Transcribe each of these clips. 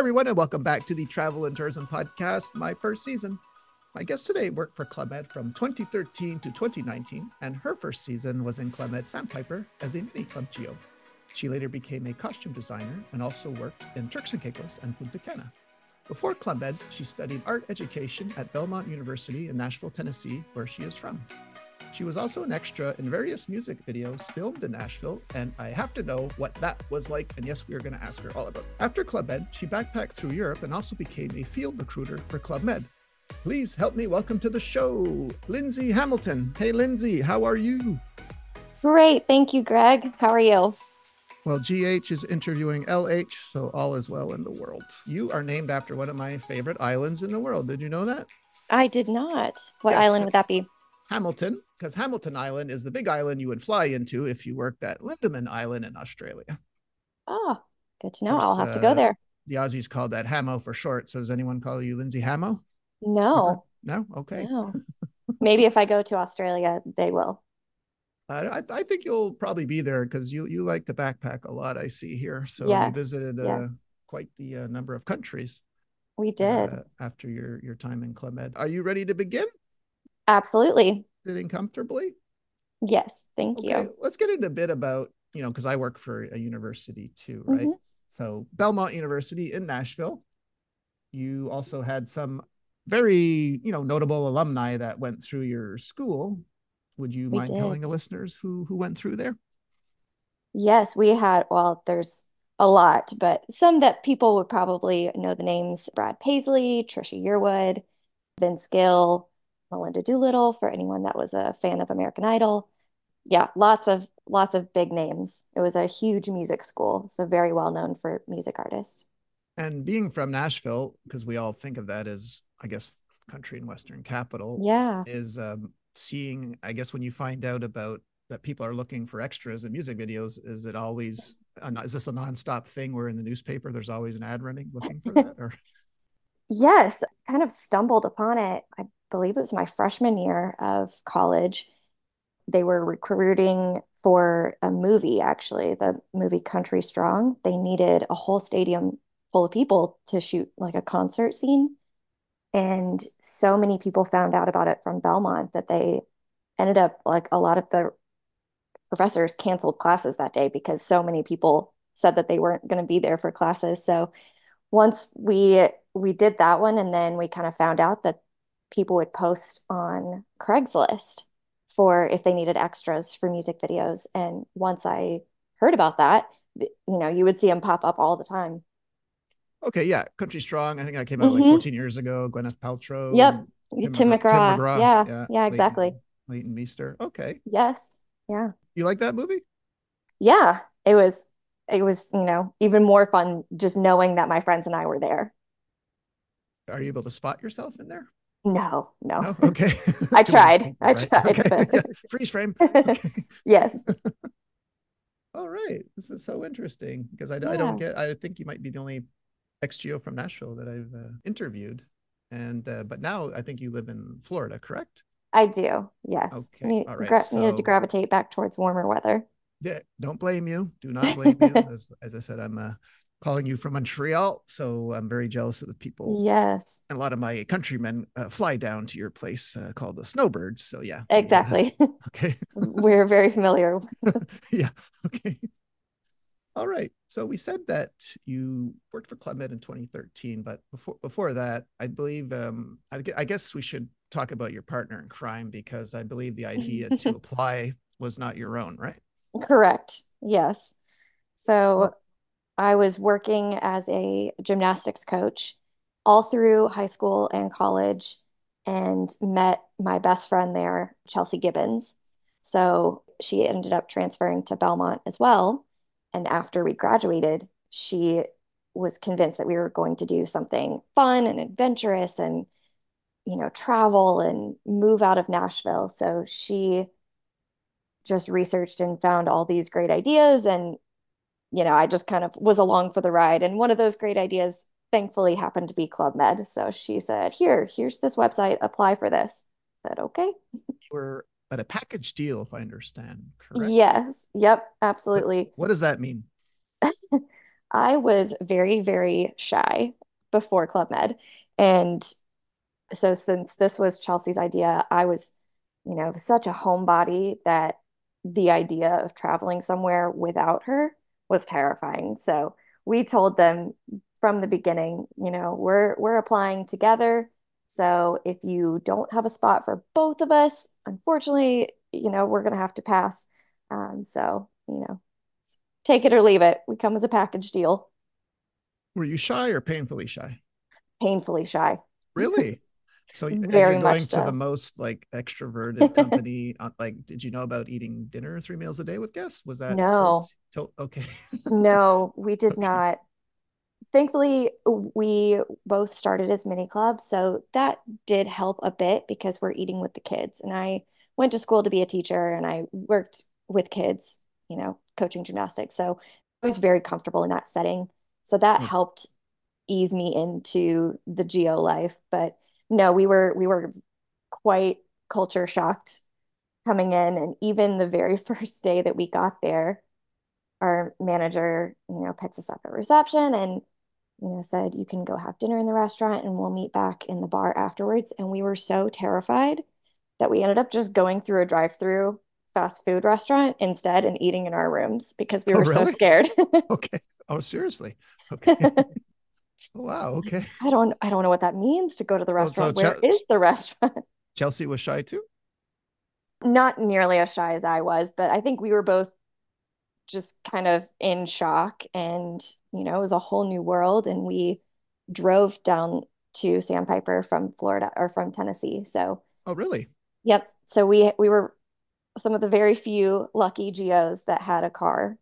everyone, and welcome back to the Travel and Tourism Podcast, my first season. My guest today worked for Club from 2013 to 2019, and her first season was in Club Med Sandpiper as a mini Club Geo. She later became a costume designer and also worked in Turks and Caicos and Punta Cana. Before Club she studied art education at Belmont University in Nashville, Tennessee, where she is from. She was also an extra in various music videos filmed in Nashville, and I have to know what that was like. And yes, we are going to ask her all about it. After Club Med, she backpacked through Europe and also became a field recruiter for Club Med. Please help me welcome to the show, Lindsey Hamilton. Hey, Lindsay, how are you? Great. Thank you, Greg. How are you? Well, GH is interviewing LH, so all is well in the world. You are named after one of my favorite islands in the world. Did you know that? I did not. What yes, island would that be? Hamilton, because Hamilton Island is the big island you would fly into if you worked at Lindeman Island in Australia. Oh, good to know. Course, I'll have to go uh, there. The Aussies called that Hamo for short. So does anyone call you Lindsey Hamo? No. No? Okay. No. Maybe if I go to Australia, they will. I, I think you'll probably be there because you you like to backpack a lot. I see here. So yes. you visited uh, yes. quite the uh, number of countries. We did uh, after your your time in Club Med. Are you ready to begin? Absolutely. Sitting comfortably. Yes, thank okay. you. Let's get into a bit about you know because I work for a university too, right? Mm-hmm. So Belmont University in Nashville. You also had some very you know notable alumni that went through your school would you we mind did. telling the listeners who who went through there? Yes, we had. Well, there's a lot, but some that people would probably know the names: Brad Paisley, Trisha Yearwood, Vince Gill, Melinda Doolittle. For anyone that was a fan of American Idol, yeah, lots of lots of big names. It was a huge music school, so very well known for music artists. And being from Nashville, because we all think of that as, I guess, country and western capital. Yeah, is um, seeing i guess when you find out about that people are looking for extras in music videos is it always is this a nonstop thing where in the newspaper there's always an ad running looking for that or yes kind of stumbled upon it i believe it was my freshman year of college they were recruiting for a movie actually the movie country strong they needed a whole stadium full of people to shoot like a concert scene and so many people found out about it from Belmont that they ended up like a lot of the professors canceled classes that day because so many people said that they weren't going to be there for classes. So once we we did that one and then we kind of found out that people would post on Craigslist for if they needed extras for music videos and once I heard about that, you know, you would see them pop up all the time. Okay, yeah, Country Strong. I think I came out mm-hmm. like 14 years ago. Gwyneth Paltrow. Yep. Tim, Tim, McGraw. Tim McGraw. Yeah. Yeah, yeah exactly. Leighton, Leighton Meester. Okay. Yes. Yeah. You like that movie? Yeah. It was it was, you know, even more fun just knowing that my friends and I were there. Are you able to spot yourself in there? No, no. no? Okay. I tried. I tried. Okay. But... Freeze frame. Yes. All right. This is so interesting because I, yeah. I don't get, I think you might be the only XGO from Nashville that I've uh, interviewed. And uh, but now I think you live in Florida, correct? I do. Yes. Okay. Need, All right. Gra- so, needed to gravitate back towards warmer weather. Yeah. Don't blame you. Do not blame you. As, as I said, I'm uh, calling you from Montreal, so I'm very jealous of the people. Yes. And a lot of my countrymen uh, fly down to your place uh, called the Snowbirds. So yeah. Exactly. Yeah. okay. We're very familiar. yeah. Okay. All right. So we said that you worked for Club Med in 2013, but before before that, I believe um, I, I guess we should talk about your partner in crime because I believe the idea to apply was not your own, right? Correct. Yes. So I was working as a gymnastics coach all through high school and college and met my best friend there, Chelsea Gibbons. So she ended up transferring to Belmont as well and after we graduated, she was convinced that we were going to do something fun and adventurous and, you know, travel and move out of Nashville. So she just researched and found all these great ideas. And, you know, I just kind of was along for the ride. And one of those great ideas, thankfully, happened to be Club Med. So she said, Here, here's this website, apply for this. I said, Okay. We're at a package deal, if I understand correct. Yes. Yep. Absolutely. What, what does that mean? I was very, very shy before Club Med. And so since this was Chelsea's idea, I was, you know, such a homebody that the idea of traveling somewhere without her was terrifying. So we told them from the beginning, you know, we're we're applying together. So if you don't have a spot for both of us, unfortunately, you know, we're gonna have to pass. Um, so, you know, take it or leave it. We come as a package deal. Were you shy or painfully shy? Painfully shy. Really? So Very you're going to the most like extroverted company. uh, Like, did you know about eating dinner three meals a day with guests? Was that? No, told okay. no, we did Okay. not. Thankfully, we both started as mini clubs, so that did help a bit because we're eating with the kids. And I went to school to be a teacher and I worked with kids, you know, coaching gymnastics. So I was very comfortable in that setting. So that Oh, helped ease me into the geo life. But no, we were we were quite culture shocked coming in. And even the very first day that we got there, our manager, you know, picks us up at reception and, you know, said, you can go have dinner in the restaurant and we'll meet back in the bar afterwards. And we were so terrified that we ended up just going through a drive-through fast food restaurant instead and eating in our rooms because we oh were so scared. Okay. Oh, seriously. Okay. Oh, wow. Okay. I don't I don't know what that means to go to the Oh, so restaurant. Where Chel- is the restaurant? Chelsea was shy too? Not nearly as shy as I was, but I think we were both just kind of in shock and you know it was a whole new world and we drove down to Sandpiper from Florida or from Tennessee so Oh, really? yep so we we were some of the very few lucky geos that had a car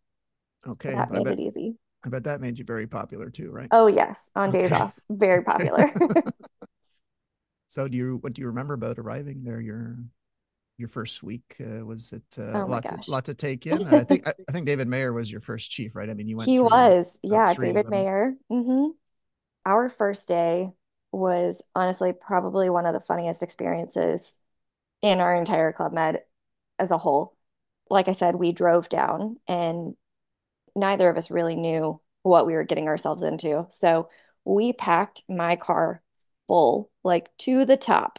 so Okay. that But I made bet it easy I bet that made you very popular too, right? oh yes on days Okay. off very popular So do you what do you remember about arriving there? Your your first week uh, was it uh, a oh lot to lot to take in? I think I, I think David Mayer was your first chief, right? I mean, you went he was yeah David. Mayer hmm our first day was honestly probably one of the funniest experiences in our entire Club Med as a whole. Like I said, we drove down and neither of us really knew what we were getting ourselves into. So we packed my car full, like to the top,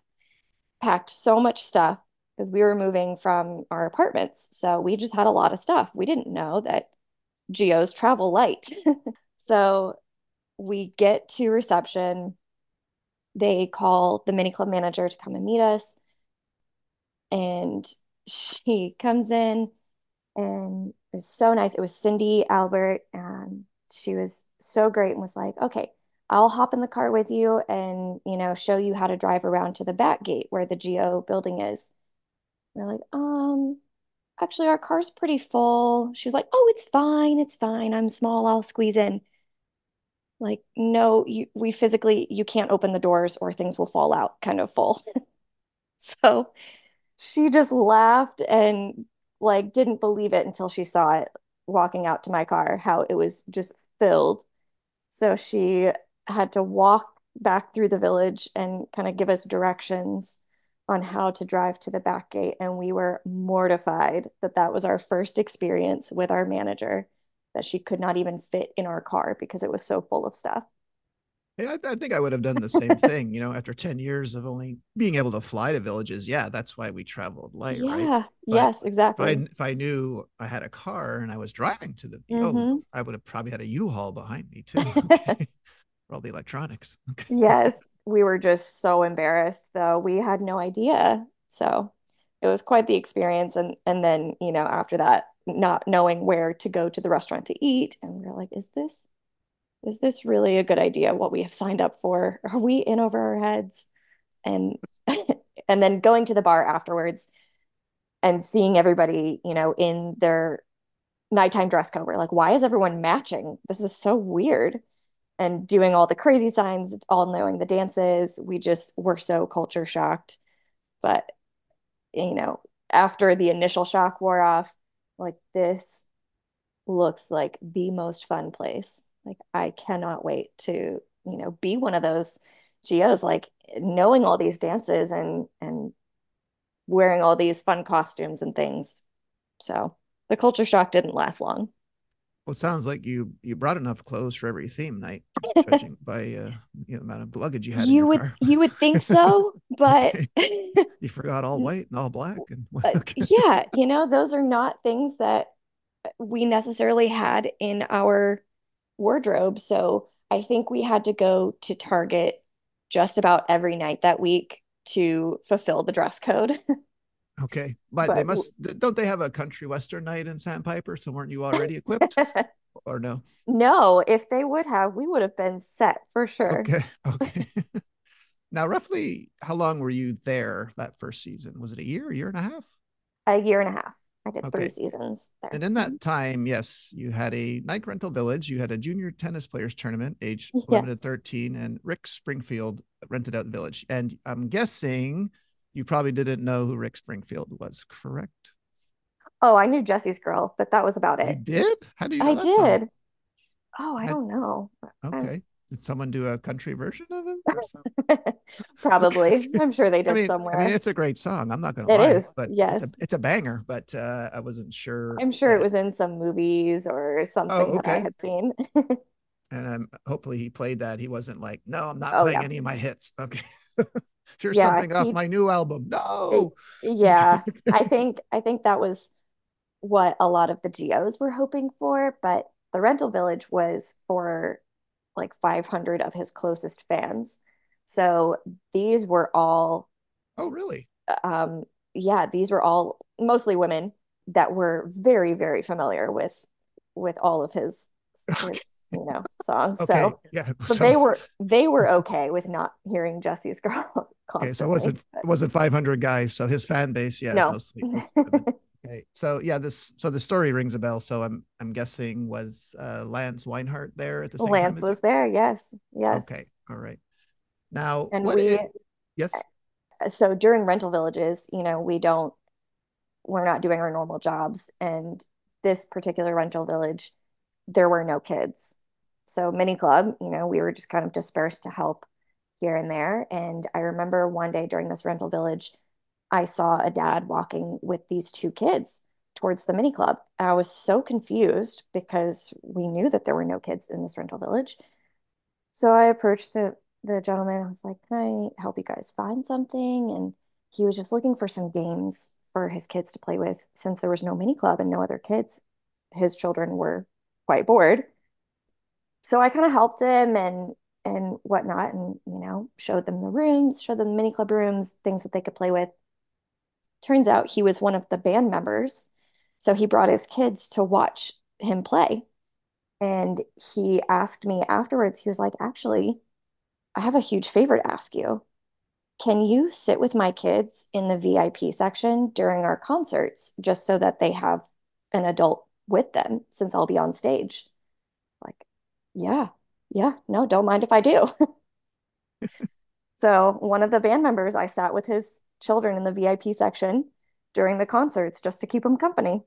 packed so much stuff because we were moving from our apartments. So we just had a lot of stuff. We didn't know that geos travel light. So we get to reception. They call the mini club manager to come and meet us. And she comes in and it was so nice. It was Cindy Albert, and she was so great and was like, okay, I'll hop in the car with you and, you know, show you how to drive around to the back gate where the Geo building is. We're like, um, actually, our car's pretty full. She was like, oh, it's fine. It's fine. I'm small. I'll squeeze in. Like, no, you, we physically, you can't open the doors or things will fall out kind of full. So she just laughed and like didn't believe it until she saw it walking out to my car, how it was just filled. So she had to walk back through the village and kind of give us directions on how to drive to the back gate. And we were mortified that that was our first experience with our manager, that she could not even fit in our car because it was so full of stuff. Yeah, I, I think I would have done the same thing. You know, after ten years of only being able to fly to villages, yeah, that's why we traveled light, right? Yeah, But yes, if I exactly. if I knew I had a car and I was driving to the oh, hmm I would have probably had a U-Haul behind me too. Okay, for all the electronics. Okay. Yes, we were just so embarrassed though. We had no idea. So it was quite the experience. And and then, you know, after that, not knowing where to go to the restaurant to eat. And we are like, is this is this really a good idea what we have signed up for? Are we in over our heads? And and then going to the bar afterwards and seeing everybody, you know, in their nighttime dress code. We're like, why is everyone matching? This is so weird and doing all the crazy signs, all knowing the dances. We just were so culture shocked. But, you know, after the initial shock wore off, like this looks like the most fun place. Like I cannot wait to, you know, be one of those geos, like knowing all these dances and and wearing all these fun costumes and things. So the culture shock didn't last long. Well, it sounds like you you brought enough clothes for every theme night, judging by uh, the amount of luggage you had. You would car. you would think so, but you forgot all white and all black and okay. yeah, you know, those are not things that we necessarily had in our wardrobe. So I think we had to go to Target just about every night that week to fulfill the dress code. Okay, but, but, they must don't they have a country western night in Sandpiper? So weren't you already equipped, or no? No, if they would have, we would have been set for sure. Okay, okay. now, roughly, how long were you there that first season? Was it a year, a year and a half? A year and a half. I did okay. three seasons there. And in that mm-hmm. time, yes, you had a Nike Rental Village, you had a junior tennis players tournament, age 11 yes. to 13, and Rick Springfield rented out the village. And I'm guessing you probably didn't know who Rick Springfield was, correct? Oh, I knew Jesse's girl, but that was about it. You did? How do you? I did. Song? Oh, I, I don't know. Okay. Did someone do a country version of it? Probably. I'm sure they did I mean, somewhere. I mean, it's a great song. I'm not going to lie. It is. But yes. It's a, it's a banger, but uh, I wasn't sure. I'm sure it was in some movies or something oh, okay. that I had seen. and um, hopefully he played that. He wasn't like, no, I'm not oh, playing any of my hits. Okay. Here's yeah, something off my new album. No. Yeah. I think I think that was what a lot of the geos were hoping for, but the rental village was for like 500 of his closest fans. So these were all Oh, really? Um yeah, these were all mostly women that were very very familiar with with all of his, his you know songs. Okay. So yeah, so, so, they were they were okay with not hearing Jesse's girl. Okay, so it wasn't it wasn't 500 guys. So his fan base, yeah, no. mostly. okay, so yeah, this so the story rings a bell. So I'm I'm guessing was uh, Lance Weinhardt there at the same Lance was there. Yes, yes. Okay, all right. Now, and we it... yes. Uh, so during rental villages, you know, we don't we're not doing our normal jobs, and this particular rental village, there were no kids. So mini club, you know, we were just kind of dispersed to help here and there. And I remember one day during this rental village, I saw a dad walking with these two kids towards the mini club. I was so confused because we knew that there were no kids in this rental village. So I approached the the gentleman. I was like, "Can I help you guys find something?" And he was just looking for some games for his kids to play with since there was no mini club and no other kids. His children were quite bored so I kind of helped him and and whatnot, and you know, showed them the rooms, showed them the mini club rooms, things that they could play with. Turns out he was one of the band members, so he brought his kids to watch him play. And he asked me afterwards, he was like, actually, I have a huge favor to ask you. Can you sit with my kids in the VIP section during our concerts just so that they have an adult with them since I'll be on stage? Like, yeah, yeah, no, don't mind if I do. so one of the band members, I sat with his children in the VIP section during the concerts just to keep them company.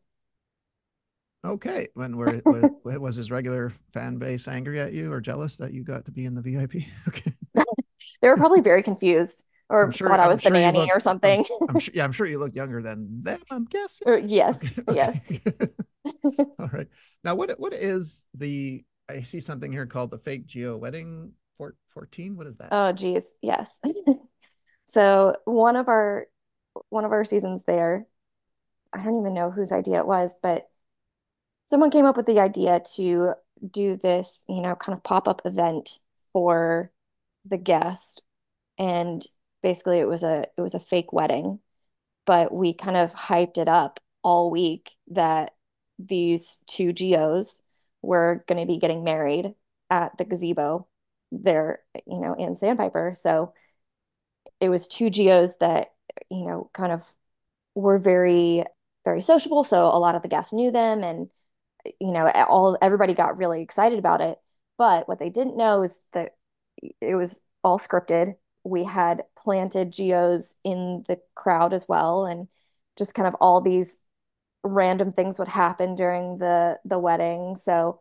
Okay. When were it was his regular fan base angry at you or jealous that you got to be in the VIP? Okay. they were probably very confused or sure, thought I was sure the nanny look, or something. I'm, I'm, sure, yeah, I'm sure you look younger than them. I'm guessing. Or, yes. Okay. Yes. All right. Now, what what is the I see something here called the fake geo wedding 14. What is that? Oh, geez. Yes. So one of our one of our seasons there, I don't even know whose idea it was, but someone came up with the idea to do this, you know, kind of pop-up event for the guest. And basically it was a it was a fake wedding, but we kind of hyped it up all week that these two geos were going to be getting married at the gazebo there, you know, in Sandpiper. So it was two geos that, you know, kind of were very, very sociable. So a lot of the guests knew them and, you know, all everybody got really excited about it. But what they didn't know is that it was all scripted. We had planted geos in the crowd as well, and just kind of all these random things would happen during the the wedding. So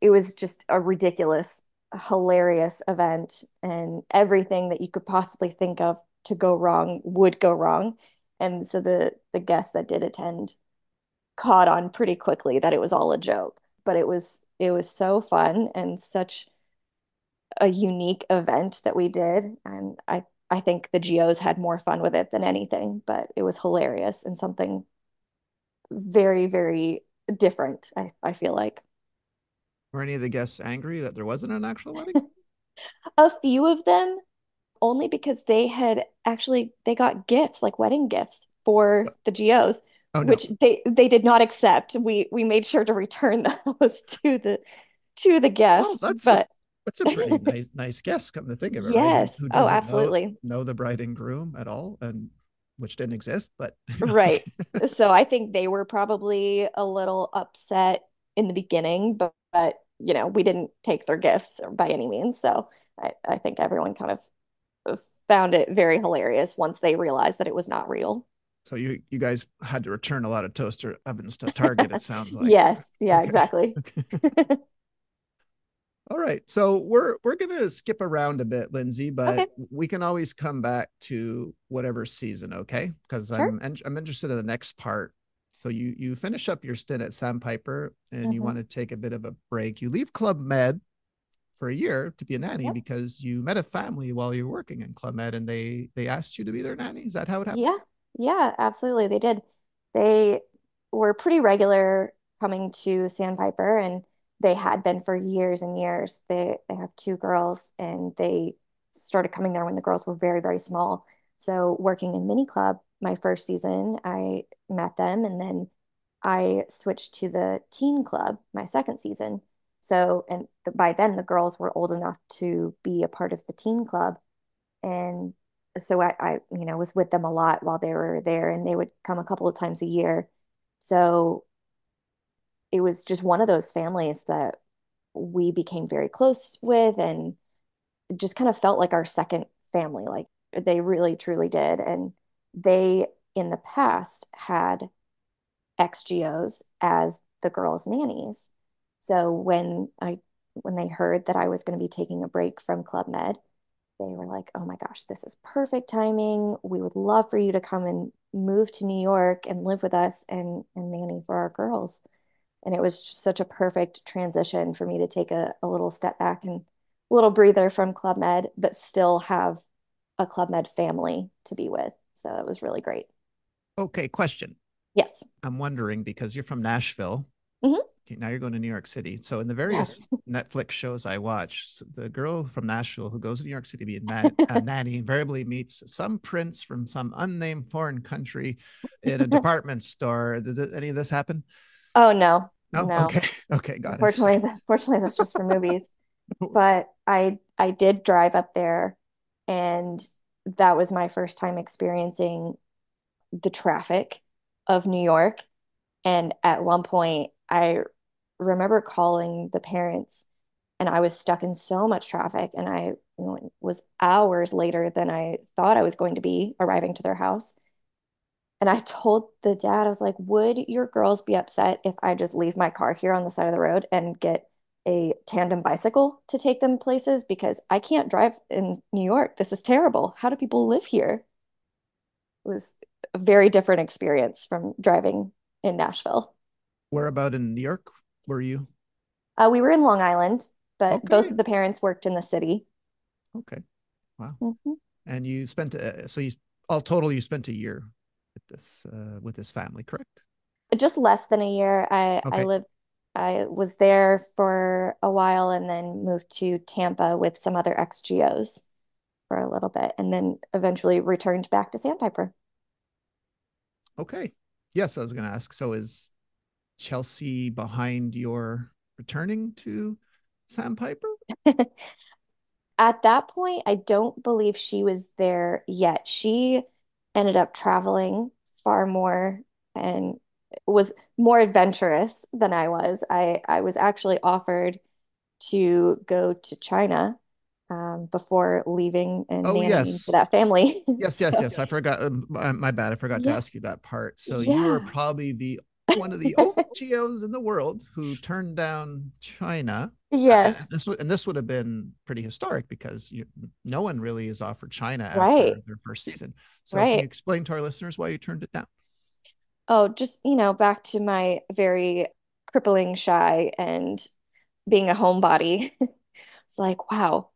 it was just a ridiculous, hilarious event, and everything that you could possibly think of to go wrong would go wrong. And so the the guests that did attend caught on pretty quickly that it was all a joke. but it was it was so fun and such a unique event that we did. And I I think the GOs had more fun with it than anything, but it was hilarious and something very, very different, I, I feel like. Were any of the guests angry that there wasn't an actual wedding? a few of them only because they had actually they got gifts like wedding gifts for oh. the GOs oh, no. which they they did not accept we we made sure to return those to the to the guests well, but that's a pretty nice nice guest come to think of it yes right? oh absolutely know, know the bride and groom at all and which didn't exist but right so i think they were probably a little upset in the beginning but, but you know we didn't take their gifts by any means so I, I think everyone kind of uh, found it very hilarious once they realized that it was not real. So you you guys had to return a lot of toaster ovens to Target. It sounds like. yes. Yeah. Okay. Exactly. All right. So we're we're gonna skip around a bit, Lindsey, but okay. we can always come back to whatever season, okay? Because sure. I'm I'm interested in the next part. So you you finish up your stint at Sandpiper and mm-hmm. you want to take a bit of a break. You leave Club Med for a year to be a nanny yep. because you met a family while you were working in Club Med and they they asked you to be their nanny. Is that how it happened? Yeah, yeah, absolutely. They did. They were pretty regular coming to Sandpiper and they had been for years and years. They they have two girls and they started coming there when the girls were very, very small. So working in mini club my first season, I met them and then I switched to the teen club my second season. So, and by then the girls were old enough to be a part of the teen club. And so I, I, you know, was with them a lot while they were there and they would come a couple of times a year. So it was just one of those families that we became very close with and just kind of felt like our second family. Like they really truly did. And they in the past had XGOs as the girls' nannies. So when I when they heard that I was going to be taking a break from Club Med, they were like, "Oh my gosh, this is perfect timing. We would love for you to come and move to New York and live with us and and nanny for our girls." And it was just such a perfect transition for me to take a, a little step back and a little breather from Club Med, but still have a Club Med family to be with. So it was really great. Okay, question. Yes. I'm wondering because you're from Nashville. Mm-hmm. Okay, now you're going to New York City. So in the various yes. Netflix shows I watch, the girl from Nashville who goes to New York City to be a, nan- a nanny invariably meets some prince from some unnamed foreign country in a department store. Did any of this happen? Oh no. No. no. Okay. Okay. Got fortunately, it. Fortunately, that's just for movies. but I I did drive up there, and that was my first time experiencing the traffic of New York. And at one point, I remember calling the parents and I was stuck in so much traffic and I was hours later than I thought I was going to be arriving to their house. And I told the dad, I was like, would your girls be upset if I just leave my car here on the side of the road and get a tandem bicycle to take them places? Because I can't drive in New York. This is terrible. How do people live here? It was a very different experience from driving in Nashville. Where about in New York were you? Uh, we were in Long Island, but okay. both of the parents worked in the city. Okay. Wow. Mm-hmm. And you spent uh, so you all total you spent a year with this uh, with this family, correct? Just less than a year. I okay. I lived I was there for a while and then moved to Tampa with some other XGOs for a little bit and then eventually returned back to Sandpiper. Okay. Yes, I was going to ask. So is Chelsea behind your returning to Sandpiper? At that point, I don't believe she was there yet. She ended up traveling far more and was more adventurous than I was. I, I was actually offered to go to China um, before leaving and oh, yes. to that family. yes, yes, so, yes. I forgot. Um, my bad. I forgot yeah. to ask you that part. So yeah. you were probably the one of the only GOs in the world who turned down China. Yes. And this, and this would have been pretty historic because you, no one really is offered China after right. their first season. So right. can you explain to our listeners why you turned it down? Oh, just, you know, back to my very crippling shy and being a homebody, it's like, wow,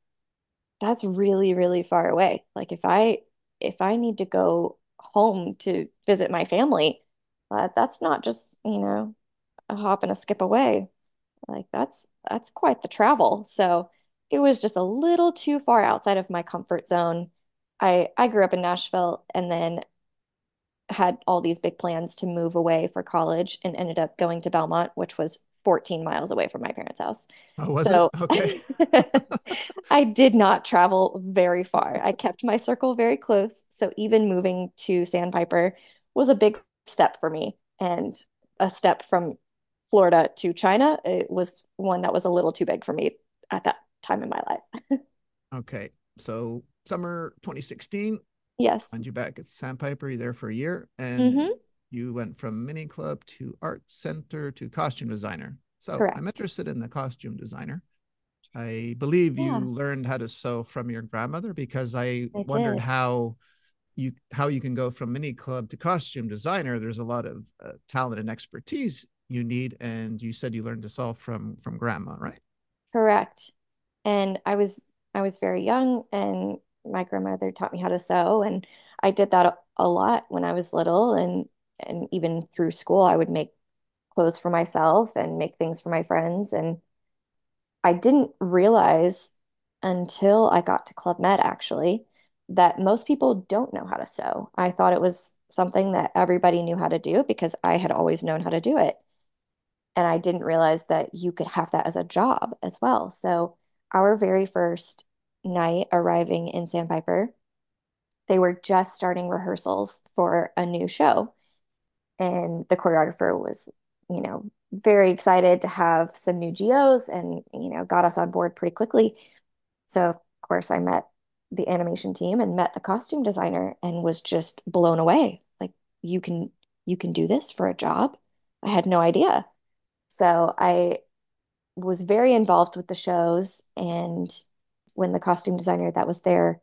that's really, really far away. Like if I if I need to go home to visit my family, uh, that's not just, you know, a hop and a skip away. Like that's that's quite the travel. So it was just a little too far outside of my comfort zone. I I grew up in Nashville and then had all these big plans to move away for college and ended up going to Belmont, which was 14 miles away from my parents' house. Oh, was so it? Okay. I did not travel very far. I kept my circle very close. So even moving to Sandpiper was a big step for me and a step from Florida to China. It was one that was a little too big for me at that time in my life. okay. So summer 2016, Yes. find you back at Sandpiper. You're there for a year, and Mhm. you went from mini club to art center to costume designer. So Correct. I'm interested in the costume designer. I believe you learned how to sew from your grandmother because I, I wondered did. how you how you can go from mini club to costume designer. There's a lot of uh, talent and expertise you need, and you said you learned to sew from from grandma, right? Correct. And I was I was very young and my grandmother taught me how to sew and I did that a, lot when I was little and and even through school I would make clothes for myself and make things for my friends and I didn't realize until I got to Club Med actually that most people don't know how to sew. I thought it was something that everybody knew how to do because I had always known how to do it. And I didn't realize that you could have that as a job as well. So, our very first night arriving in Sandpiper, they were just starting rehearsals for a new show. And the choreographer was, you know, very excited to have some new GOs and, you know, got us on board pretty quickly. So, of course, I met the animation team and met the costume designer and was just blown away. Like, you can you can do this for a job? I had no idea. So I was very involved with the shows. And when the costume designer that was there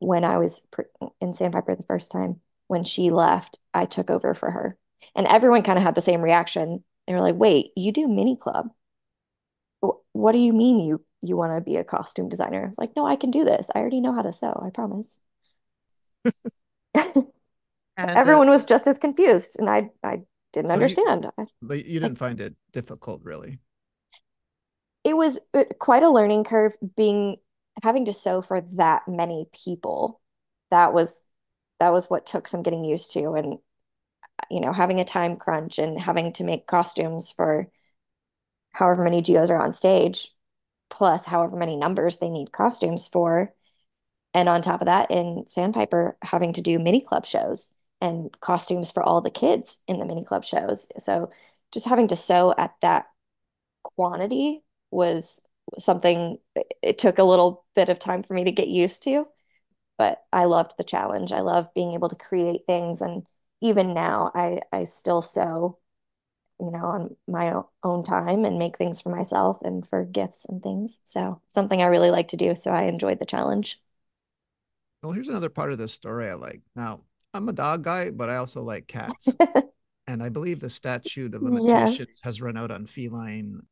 when I was pr in Sandpiper the first time, when she left, I took over for her. And everyone kind of had the same reaction. They were like, "Wait, you do mini club? What do you mean you you want to be a costume designer?" I was like, "No, I can do this. I already know how to sew, I promise." Everyone was just as confused, and I I didn't so understand. I, but you didn't find it difficult, really. it was uh, quite a learning curve being having to sew for that many people. That was that was what took some getting used to and you know having a time crunch and having to make costumes for however many geos are on stage plus however many numbers they need costumes for and on top of that in Sandpiper having to do mini club shows and costumes for all the kids in the mini club shows so just having to sew at that quantity was something it took a little bit of time for me to get used to, but I loved the challenge. I love being able to create things and even now I I still sew, you know, on my own time and make things for myself and for gifts and things. So, something I really like to do, so I enjoyed the challenge. Well, here's another part of this story I like. Now, I'm a dog guy, but I also like cats. And I believe the statute of limitations has run out on feline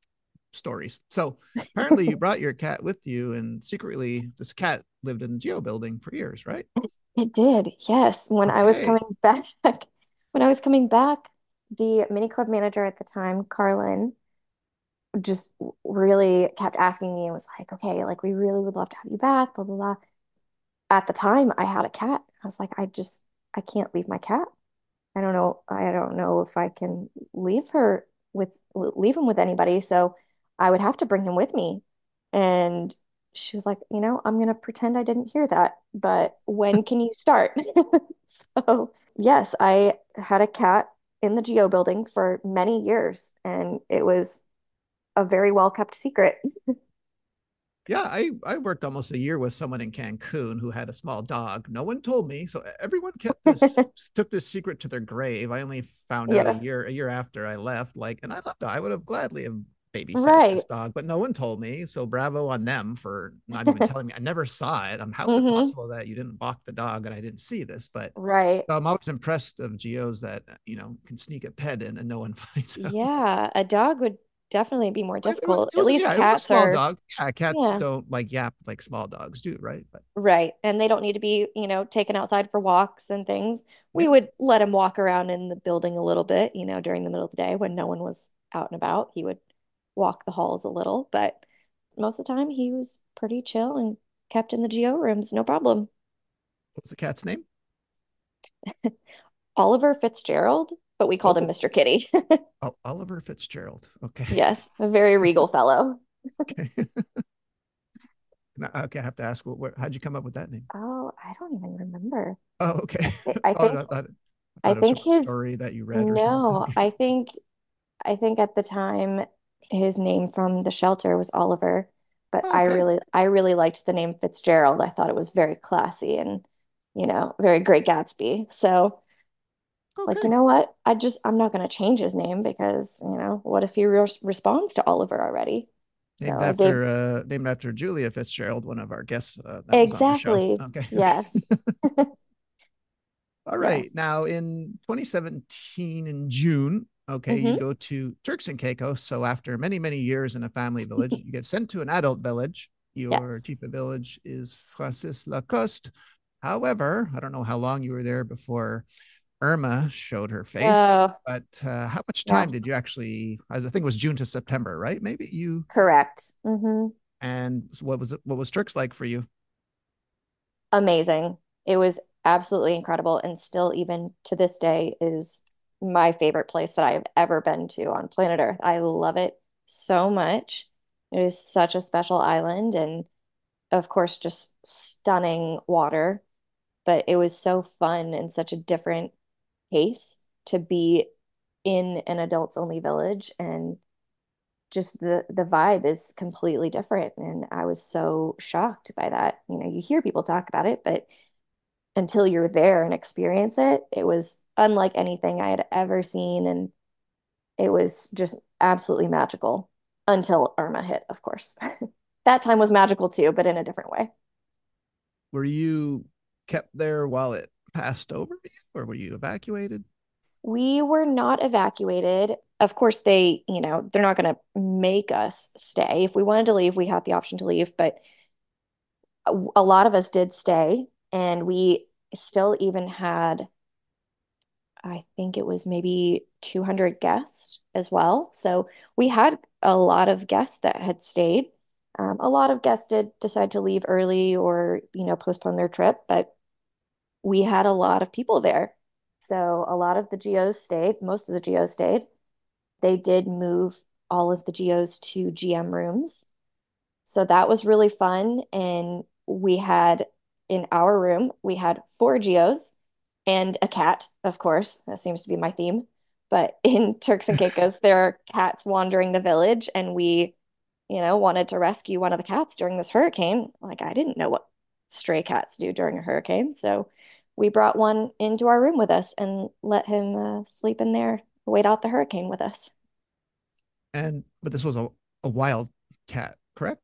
stories. So apparently you brought your cat with you, and secretly this cat lived in the Geo building for years, right? It did. Yes. When I was coming back, when I was coming back, the mini club manager at the time, Carlin, just really kept asking me and was like, okay, like we really would love to have you back, blah, blah, blah. At the time, I had a cat. I was like, I just, I can't leave my cat. I don't know. I don't know if I can leave her with, leave him with anybody. So I would have to bring him with me. And she was like, you know, I'm gonna pretend I didn't hear that, but when can you start? So yes, I had a cat in the Geo building for many years, and it was a very well kept secret. Yeah, I, I worked almost a year with someone in Cancun who had a small dog. No one told me. So everyone kept this, took this secret to their grave. I only found out a year, a year after I left. Like, and I loved it. I would have gladly have babysat Right. this dog, but no one told me. So bravo on them for not even telling me. I never saw it. Um, how is it possible that you didn't walk the dog and I didn't see this? But Right. I'm always impressed of geos that you know can sneak a pet in and no one finds out. Yeah, a dog would definitely be more It- it was- difficult. it At least yeah, was cats small are dog. Yeah, cats Yeah. don't like yap like small dogs do, right? But right, and they don't need to be, you know, taken outside for walks and things. We Yeah. would let him walk around in the building a little bit, you know, during the middle of the day when no one was out and about. He would walk the halls a little, but most of the time he was pretty chill and kept in the GO rooms, no problem. what was the cat's name? Oliver Fitzgerald, but we called him Oh. Mr. Kitty. Oh, Oliver Fitzgerald. Okay. Yes, a very regal fellow. Okay. Okay, I have to ask, where, how'd you come up with that name? Oh, I don't even remember. Oh, okay. I Oh, think I thought, I thought think his story that you read or no. I think I think at the time his name from the shelter was Oliver, but Oh, I really I really liked the name Fitzgerald. I thought it was very classy and you know, very Great Gatsby. So it's like, you know what? I just I'm not going to change his name because, you know, what if he re responds to Oliver already? Named gave after uh named after Julia Fitzgerald, one of our guests uh, that was on the show. exactly. Okay. Yes. All right. Yes. Now in 2017 in June, okay, you Mhm. go to Turks and Caicos. So after many, many years in a family village, you get sent to an adult village. Your Yes. chief of village is Francis Lacoste. However, I don't know how long you were there before Irma showed her face. Oh, but uh, how much yeah. time did you actually? As I think it was June to September, right? Maybe you. Correct. hmm And what was it? What was Turks like for you? amazing. It was absolutely incredible, and still, even to this day, is my favorite place that I have ever been to on planet Earth. I love it so much. It is such a special island, and of course, just stunning water. But it was so fun and such a different pace to be in an adults only village and just the the vibe is completely different and I was so shocked by that. You know, you hear people talk about it, but until you're there and experience it, it was unlike anything I had ever seen and it was just absolutely magical until Irma hit, of course. That time was magical too, but in a different way. Were you kept there while it passed over you, or were you evacuated? We were not evacuated. Of course, they, you know, they're not going to make us stay. If we wanted to leave, we had the option to leave, but a, a lot of us did stay, and we still even had, I think it was maybe 200 guests as well. So we had a lot of guests that had stayed. Um, a lot of guests did decide to leave early or, you know, postpone their trip, but we had a lot of people there. So a lot of the geos stayed, most of the geos stayed. They did move all of the geos to GM rooms. So that was really fun. And we had in our room, we had four geos and a cat, of course. That seems to be my theme. But in Turks and Caicos, there are cats wandering the village, and we, you know, wanted to rescue one of the cats during this hurricane. Like, I didn't know what stray cats do during a hurricane. So we brought one into our room with us and let him uh, sleep in there, wait out the hurricane with us. And but this was a, a wild cat, correct?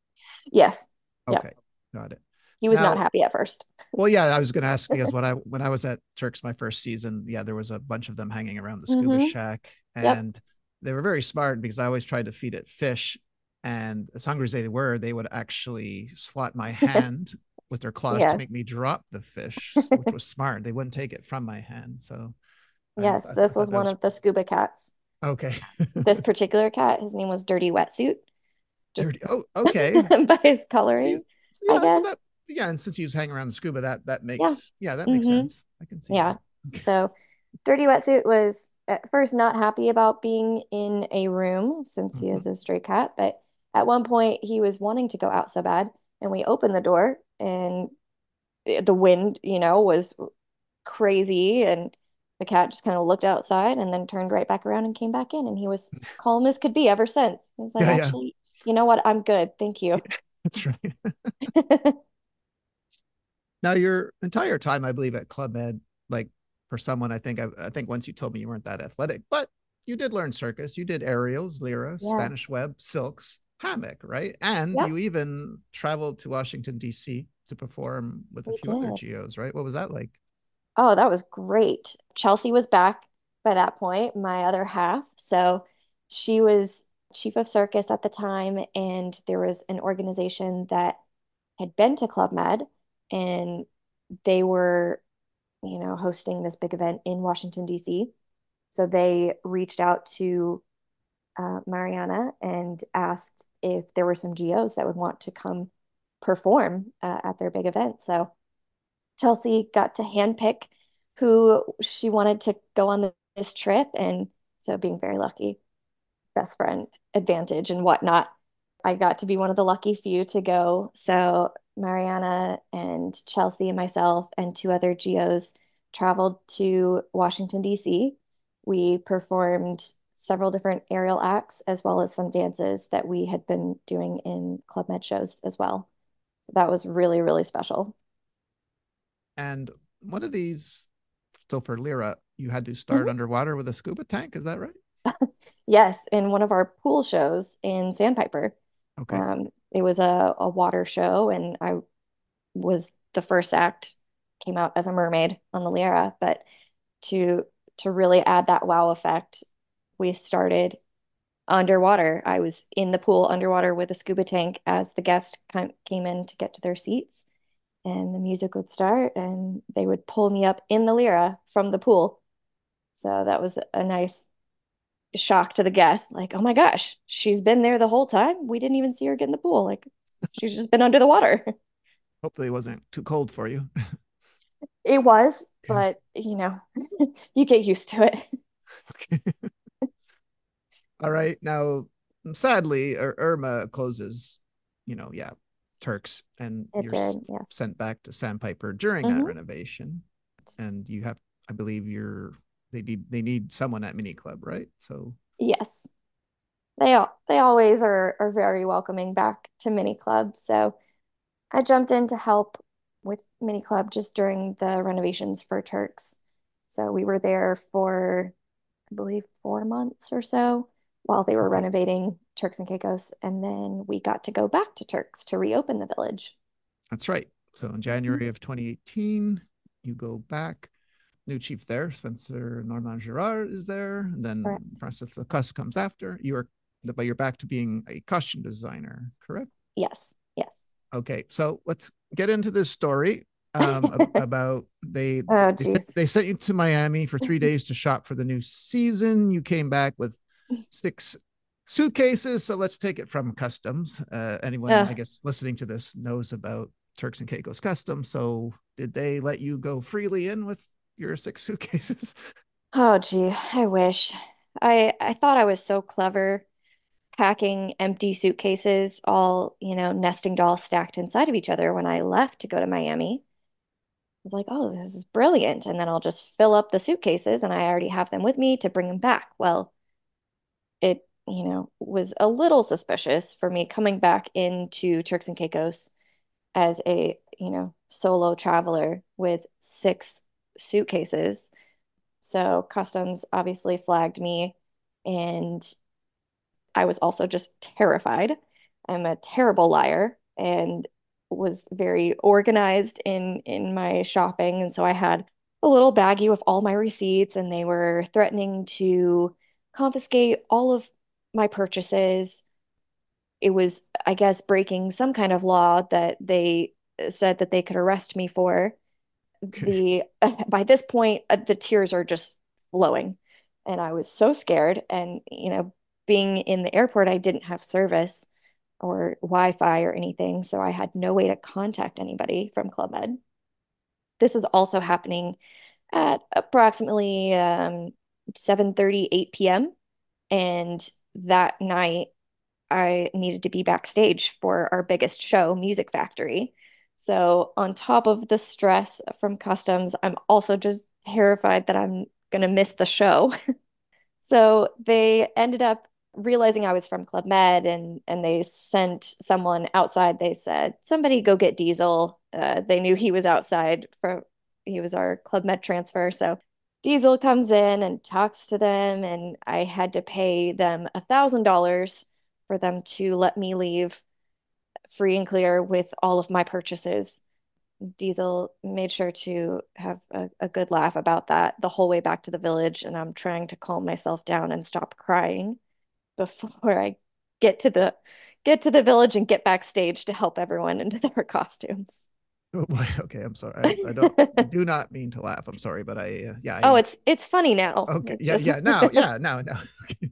Yes, Yep. Okay, got it. He was not happy at first. Well, yeah, I was going to ask because when I when I was at Turks my first season, yeah, there was a bunch of them hanging around the scuba Mhm. shack, Yep. and they were very smart because I always tried to feed it fish, and as hungry as they were, they would actually swat my hand with their claws Yes. to make me drop the fish, which was smart. They wouldn't take it from my hand, so Yes, I- this was one of the scuba cats. okay. This particular cat, his name was Dirty Wetsuit, just Dirty. Oh, okay. by his See, coloring. yeah, I guess. that- yeah, and since he was hanging around the scuba, that that makes yeah, that makes Mhm. sense. I can see Yeah. that. So Dirty Wetsuit was at first not happy about being in a room since he is Mm-hmm. a stray cat, but at one point he was wanting to go out so bad, and we opened the door and the wind, you know, was crazy and the cat just kind of looked outside and then turned right back around and came back in and he was calm as could be ever since. He was like, Yeah, yeah. you know what? I'm good. Thank you. That's right. Now, your entire time, I believe, at Club Med, like for someone, I think I, I think once you told me you weren't that athletic, but you did learn circus. You did aerials, lyra, Yeah. Spanish web, silks, hammock, right? And Yep. you even traveled to Washington D.C. to perform with a We few other did. geos, right? What was that like? Oh, that was great. Chelsea was back by that point, my other half. So she was chief of circus at the time, and there was an organization that had been to Club Med, and they were, you know, hosting this big event in Washington, D.C. So they reached out to uh, Mariana and asked if there were some GOs that would want to come perform uh, at their big event. So Chelsea got to handpick who she wanted to go on this trip. And so being very lucky, best friend advantage and whatnot. I got to be one of the lucky few to go. So Mariana and Chelsea and myself and two other GOs traveled to Washington, D.C. We performed several different aerial acts as well as some dances that we had been doing in Club Med shows as well. That was really, really special. And one of these, so for Lyra, you had to start Mhm. underwater with a scuba tank. Is that right? Yes, in one of our pool shows in Sandpiper. Okay. Um, it was a, a water show, and I was the first act, came out as a mermaid on the Lyra. But to to really add that wow effect, we started underwater. I was in the pool underwater with a scuba tank as the guest came in to get to their seats, and the music would start, and they would pull me up in the Lyra from the pool. So that was a nice shock to the guest. Like, oh my gosh, she's been there the whole time. We didn't even see her get in the pool. Like, she's just been under the water. Hopefully, it wasn't too cold for you. It was, Okay. but you know, you get used to it. okay. All right. Now, sadly, Ir- Irma closes, you know, yeah, Turks, and It you're did, yes. sent back to Sandpiper during that Mhm. renovation. And you have, I believe, you're they need they need someone at Mini Club, right? So Yes. They all they always are are very welcoming back to Mini Club. So I jumped in to help with Mini Club just during the renovations for Turks. So we were there for, I believe, four months or so while they were renovating Turks and Caicos, and then we got to go back to Turks to reopen the village. that's right. So in January of 2018, you go back. New chief there, Spencer Norman Girard is there, and then Correct. Francis Lacoste comes after. You are, but you're back to being a costume designer, correct? Yes, yes. Okay, so let's get into this story um, about they Oh, they, they sent you to Miami for three days to shop for the new season. You came back with six suitcases. So let's take it from customs. Uh, anyone, I guess, listening to this knows about Turks and Caicos Customs. So did they let you go freely in with your six suitcases? Oh, gee, I wish. I I thought I was so clever packing empty suitcases, all, you know, nesting dolls stacked inside of each other when I left to go to Miami. I was like, oh, this is brilliant. And then I'll just fill up the suitcases and I already have them with me to bring them back. Well, it, you know, was a little suspicious for me coming back into Turks and Caicos as a, you know, solo traveler with six suitcases. So customs obviously flagged me, and I was also just terrified. I'm a terrible liar and was very organized in in my shopping, and so I had a little baggie with all my receipts, and they were threatening to confiscate all of my purchases. It was, I guess, breaking some kind of law that they said that they could arrest me for. The by this point uh, the tears are just flowing and I was so scared and you know being in the airport I didn't have service or Wi-Fi or anything so I had no way to contact anybody from Club Med. This is also happening at approximately um 7:30 8 p.m. and that night I needed to be backstage for our biggest show, Music Factory. So, on top of the stress from customs, I'm also just terrified that I'm going to miss the show. So, they ended up realizing I was from Club Med and and they sent someone outside. They said, "Somebody go get Diesel." Uh, they knew he was outside for he was our Club Med transfer. So, Diesel comes in and talks to them, and I had to pay them a thousand dollars for them to let me leave free and clear with all of my purchases. Diesel made sure to have a, a good laugh about that the whole way back to the village, and I'm trying to calm myself down and stop crying before I get to the get to the village and get backstage to help everyone into their costumes. Oh. Okay, I'm sorry. I, I don't I do not mean to laugh. I'm sorry, but I uh, yeah. I, Oh, it's it's funny now. okay. Yeah, yeah. Now, yeah, now, now. Okay.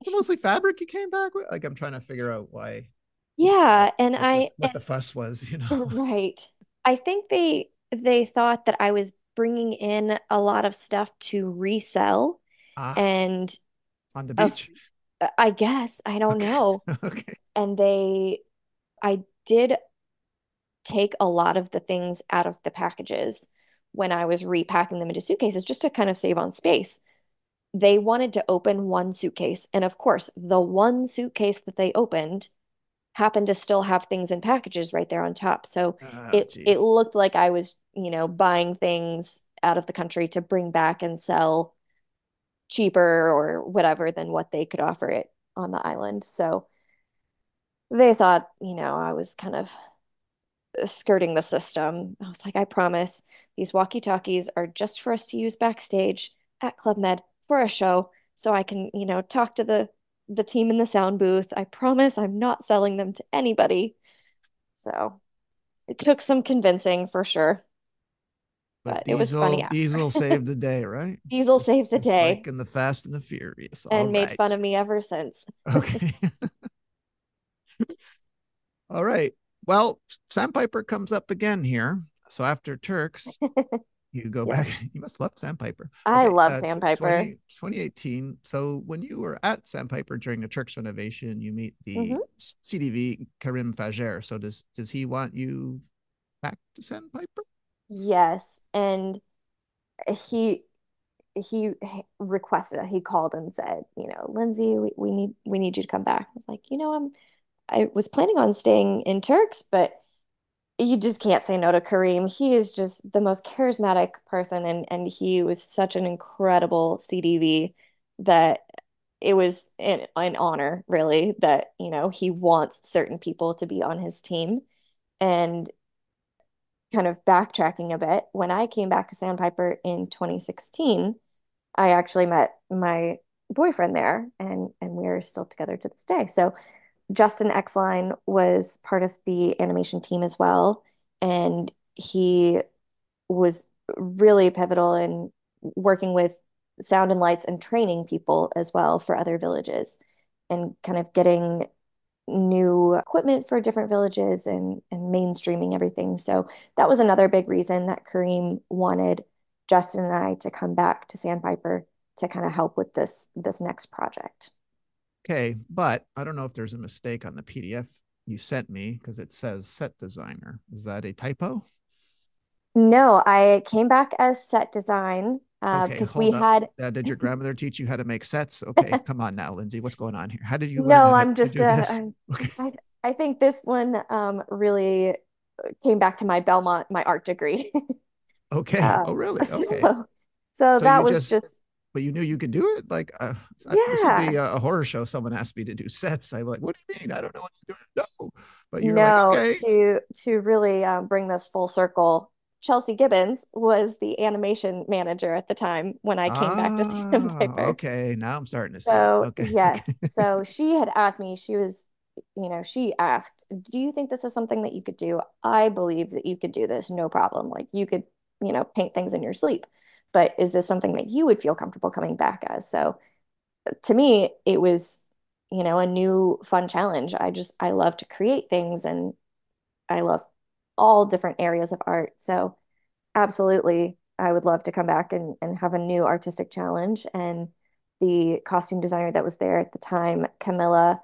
Is it mostly fabric you came back with? Like I'm trying to figure out why Yeah, and I what the fuss was, you know. right. I think they they thought that I was bringing in a lot of stuff to resell Ah, and on the beach. I guess, I don't Okay. know. Okay. And they I did take a lot of the things out of the packages when I was repacking them into suitcases just to kind of save on space. They wanted to open one suitcase. And of course, the one suitcase that they opened happened to still have things in packages right there on top. So Oh, it it looked like I was, you know, buying things out of the country to bring back and sell cheaper or whatever than what they could offer it on the island. So they thought, you know, I was kind of skirting the system. I was like, I promise these walkie-talkies are just for us to use backstage at Club Med for a show so I can, you know, talk to the the team in the sound booth. I promise I'm not selling them to anybody. So it took some convincing for sure, But but it was funny Diesel after. Diesel saved the day, right? Diesel Just saved the just like day in the Fast and the Furious. All and made right. fun of me ever since. Okay. All right. Well, Sandpiper comes up again here. So after Turks, you go back. You must love Sandpiper. I Okay. love Uh, Sandpiper. 20, 2018. So when you were at Sandpiper during the Turks renovation, you meet the hmm CDV Karim Fajer. So does does he want you back to Sandpiper? Yes, and he he requested it. He called and said, you know, Lindsey, we, we need we need you to come back. I was like, you know, I'm I was planning on staying in Turks, but you just can't say no to Kareem. He is just the most charismatic person and and he was such an incredible CDV that it was an, an honor, really, that, you know, he wants certain people to be on his team. And kind of backtracking a bit, when I came back to Sandpiper in 2016, I actually met my boyfriend there and and we're still together to this day. So Justin Exline was part of the animation team as well, and he was really pivotal in working with sound and lights and training people as well for other villages and kind of getting new equipment for different villages and and mainstreaming everything. So that was another big reason that Kareem wanted Justin and I to come back to Sandpiper to kind of help with this this next project. Okay, but I don't know if there's a mistake on the PDF you sent me because it says set designer. Is that a typo? No, I came back as set design uh, Okay, because we up. had Uh, did your grandmother teach you how to make sets? Okay, come on now, Lindsey. What's going on here? How did you learn no, I'm just uh? I'm- Okay. I I think this one um really came back to my Belmont, my art degree. Okay. Uh, Oh, really? Okay. so so So that was just, just but you knew you could do it? Like, uh, I- this would be a, a horror show. Someone asked me to do sets. I'm like, what do you mean? I don't know what to do. No. But you're like, okay, to to really um, bring this full circle, Chelsea Gibbons was the animation manager at the time when I came back to Ah, Sandpiper. okay. Now I'm starting to see. So, Okay. yes. So she had asked me, she was, you know, she asked, Do you think this is something that you could do? I believe that you could do this, no problem. Like you could, you know, paint things in your sleep. But is this something that you would feel comfortable coming back as? So to me, it was, you know, a new fun challenge. I just, I love to create things and I love all different areas of art. So absolutely, I would love to come back and, and have a new artistic challenge. And the costume designer that was there at the time, Camilla,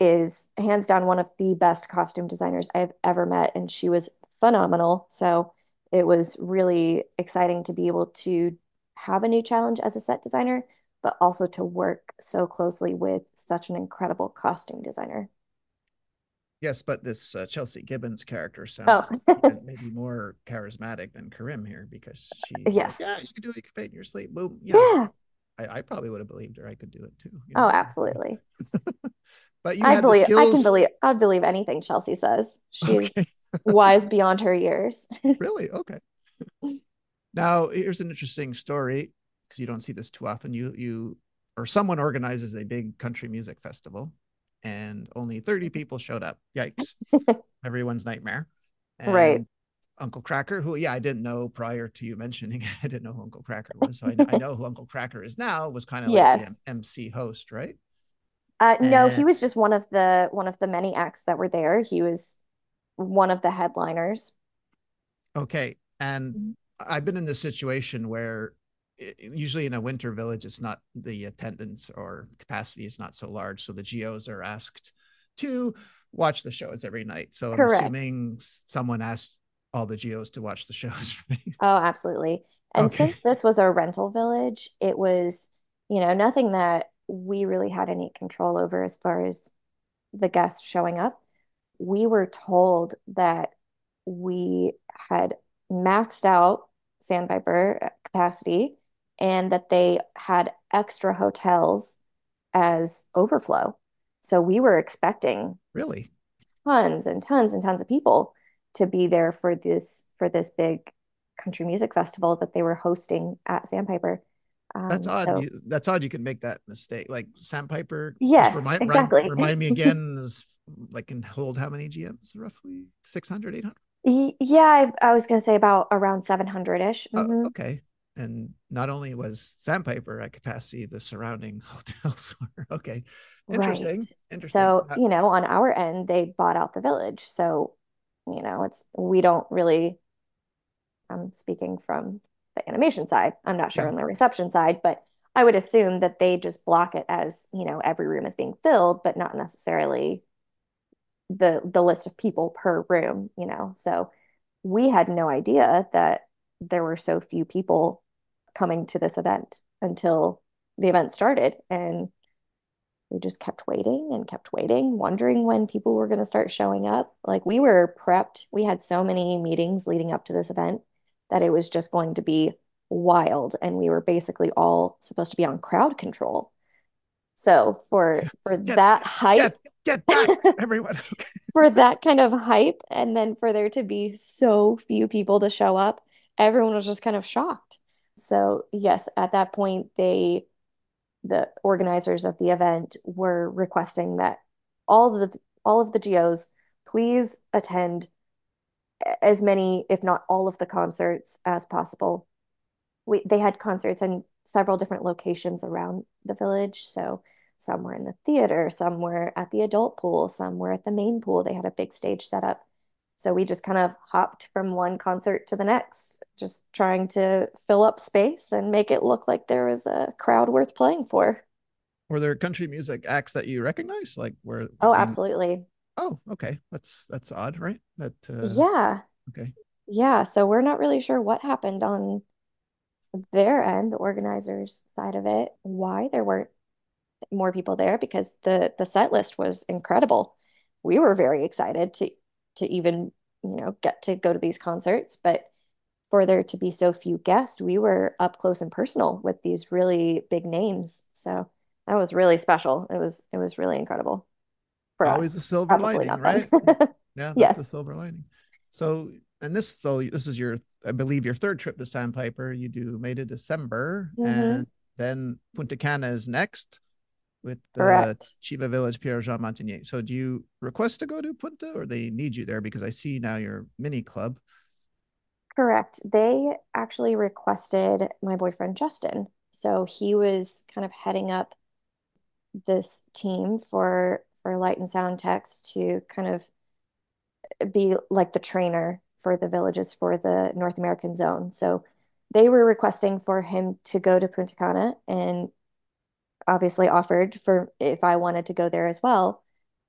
is hands down one of the best costume designers I've ever met. And she was phenomenal. So it was really exciting to be able to have a new challenge as a set designer, but also to work so closely with such an incredible costume designer. Yes, but this uh, Chelsea Gibbons character sounds Oh, maybe more charismatic than Karim here because she's like, yes. yeah, you can do it. You can paint in your sleep. Boom. Yeah, Yeah. I, I probably would have believed her. I could do it too. you Oh, absolutely. But you I believe I can believe I'd believe anything Chelsea says. She's Okay, wise beyond her years. really? Okay. Now here's an interesting story because you don't see this too often. You you or someone organizes a big country music festival, and only 30 people showed up. Yikes! Everyone's nightmare. And Right. Uncle Kracker, who yeah, I didn't know prior to you mentioning, I didn't know who Uncle Kracker was. So I, I know who Uncle Kracker is now. Was kind of like the M- MC host, right? Uh, no, he was just one of the one of the many acts that were there. He was one of the headliners. okay, and Mhm. I've been in this situation where usually in a winter village, it's not the attendance or capacity is not so large. So the GOs are asked to watch the shows every night. So I'm assuming someone asked all the GOs to watch the shows. Oh, absolutely. And Okay. since this was a rental village, it was, you know, nothing that we really had any control over as far as the guests showing up. We were told that we had maxed out Sandpiper uh, capacity and that they had extra hotels as overflow. So we were expecting Really? tons and tons and tons of people to be there for this for this big country music festival that they were hosting at Sandpiper. That's Um, odd. so You, that's odd. You can make that mistake. Like Sandpiper. yes, Remind, remind, exactly. remind me again. Is like can hold how many GMs? Roughly 600, 800? Yeah, I, I was gonna say about around 700-ish. Oh, Mhm. okay. And not only was Sandpiper at capacity, the surrounding hotels were okay. Interesting. Right. Interesting. So, Uh, you know, on our end, they bought out the village. So, you know, it's we don't really, I'm speaking from the animation side. I'm not sure Yeah. on the reception side, but I would assume that they just block it as, you know, every room is being filled, but not necessarily the the list of people per room, you know. So we had no idea that there were so few people coming to this event until the event started. And we just kept waiting and kept waiting, wondering when people were going to start showing up. Like we were prepped. We had so many meetings leading up to this event that it was just going to be wild. And we were basically all supposed to be on crowd control. So for for Get- that hype, Get, get back, everyone. For that kind of hype, and then for there to be so few people to show up, everyone was just kind of shocked. So yes, at that point, they the organizers of the event were requesting that all of the all of the GOs please attend as many, if not all of the concerts as possible. We they had concerts in several different locations around the village. So some were in the theater, some were at the adult pool, some were at the main pool. They had a big stage set up. So we just kind of hopped from one concert to the next, just trying to fill up space and make it look like there was a crowd worth playing for. Were there country music acts that you recognize? Like where? Oh, absolutely. Oh, okay. That's that's odd, right? That. Uh, Yeah. Okay. Yeah. So we're not really sure what happened on their end, the organizers' side of it, why there weren't more people there because the the set list was incredible. We were very excited to to even, you know, get to go to these concerts, but for there to be so few guests, we were up close and personal with these really big names. So that was really special. It was it was really incredible for Always us. a silver Probably lining, right? Yeah, that's Yes. a silver lining. So, and this, so this is your, I believe, your third trip to Sandpiper. You do May to December, Mhm. and then Punta Cana is next with the Correct. Chiva Village, Pierre Jean Montagnier. So, do you request to go to Punta, or they need you there? Because I see now your mini club. Correct. They actually requested my boyfriend Justin. So he was kind of heading up this team for for Light and Sound Techs to kind of eh, be like the trainer for the villages for the North American zone. So they were requesting for him to go to Punta Cana and obviously offered for if I wanted to go there as well.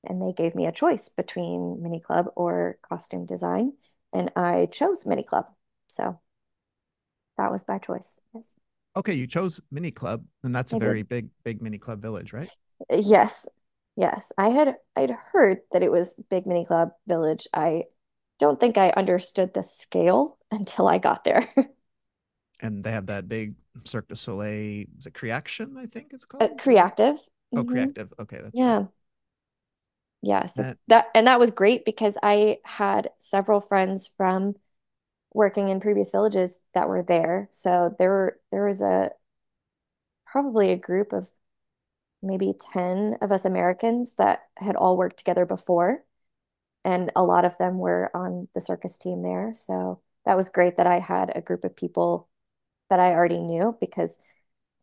And they gave me a choice between mini club or costume design, and I chose mini club. So that was by choice. Yes. Okay, you chose mini club, and that's a I did. very big, big mini club village, right? Yes. Yes, I had I'd heard that it was Big Mini Club Village. I don't think I understood the scale until I got there. And they have that big Cirque du Soleil, is it Creaction, I think it's Uh, called? Creactive. Oh, hmm Creative. Okay, that's right. Yeah. Yes. That That and that was great because I had several friends from working in previous villages that were there. So there were there was a probably a group of maybe 10 of us Americans that had all worked together before. And a lot of them were on the circus team there. So that was great that I had a group of people that I already knew because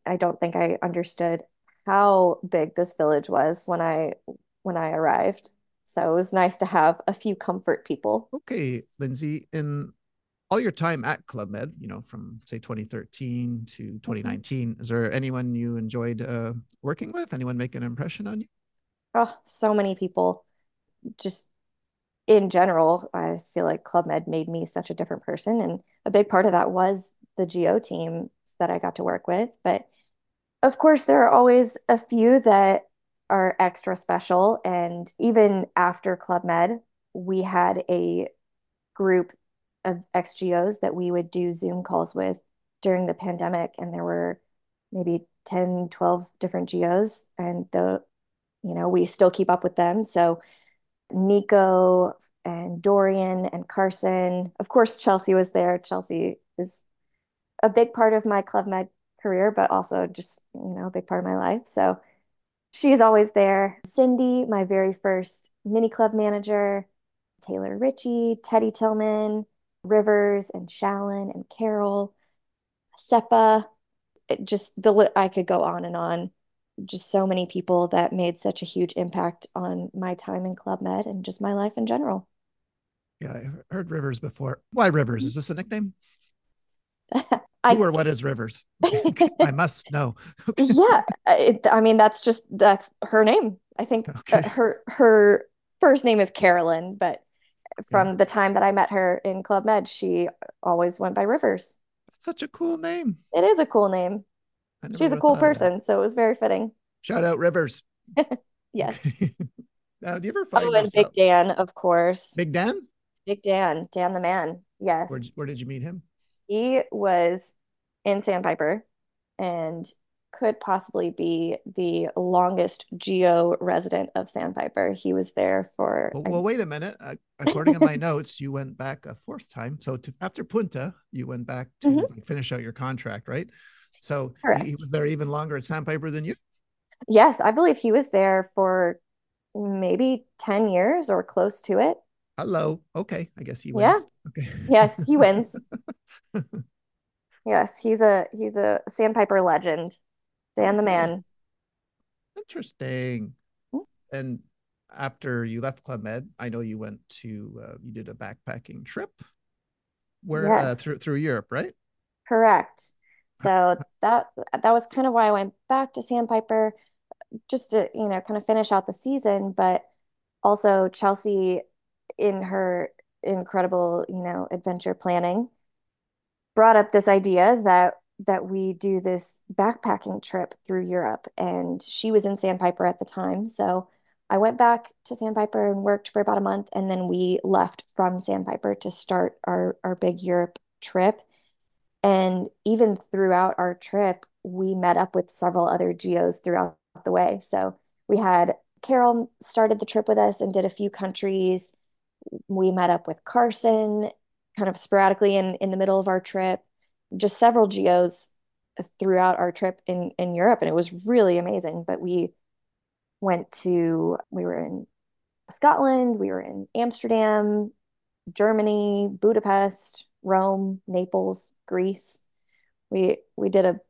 I don't think I understood how big this village was when I when I arrived. So it was nice to have a few comfort people. okay, Lindsey, in all your time at Club Med, you know, from say 2013 to Mhm. 2019, is there anyone you enjoyed uh, working with? Anyone make an impression on you? Oh, so many people. Just in general, I feel like Club Med made me such a different person. And a big part of that was the GO teams that I got to work with. But of course, there are always a few that are extra special. And even after Club Med, we had a group of ex-GOs that we would do Zoom calls with during the pandemic. And there were maybe 10, 12 different GOs. And the, you know, we still keep up with them. So Nico and Dorian and Carson. Of course, Chelsea was there. Chelsea is a big part of my Club Med career, but also just, you know, a big part of my life. So she's always there. Cindy, my very first mini club manager, Taylor Ritchie, Teddy Tillman, Rivers and Shallon and Carol, Seppa. It just the I could go on and on. Just so many people that made such a huge impact on my time in Club Med and just my life in general. Yeah, I heard Rivers before. Why Rivers? Is this a nickname? Who I or what is Rivers? I must know. Okay. yeah, it, I mean that's just that's her name. I think uh, Okay. her her first name is Carolyn, but Yeah. from the time that I met her in Club Med, she always went by Rivers. That's such a cool name. It is a cool name. She's a cool thought of that. person, so it was very fitting. Shout out Rivers. Yes. Now, do you ever find? Oh, and Big Dan, of course. Big Dan? Big Dan, Dan the man. Where Yes. where did you meet him? He was in Sandpiper and could possibly be the longest GO resident of Sandpiper. He was there for, Well, well wait a minute. Uh, according to my notes, you went back a fourth time. So to, after Punta, you went back to Mhm. like, finish out your contract, right? So he, he was there even longer at Sandpiper than you. Yes, I believe he was there for maybe 10 years or close to it. Hello. Okay, I guess he Yeah. wins. Okay. Yes, he wins. Yes, he's a he's a Sandpiper legend. Dan the man. Interesting. Mm, And after you left Club Med, I know you went to uh, you did a backpacking trip where uh, through through Europe, right? Correct. So that that was kind of why I went back to Sandpiper, just to, you know, kind of finish out the season, but also Chelsea in her incredible, you know, adventure planning brought up this idea that that we do this backpacking trip through Europe and she was in Sandpiper at the time. So I went back to Sandpiper and worked for about a month and then we left from Sandpiper to start our our big Europe trip. And even throughout our trip, we met up with several other GOs throughout the way. So we had Carol started the trip with us and did a few countries. We met up with Carson kind of sporadically in, in the middle of our trip, just several GOs throughout our trip in, in Europe. And it was really amazing. But we went to, we were in Scotland, we were in Amsterdam, Germany, Budapest, Rome, Naples, Greece. We we did a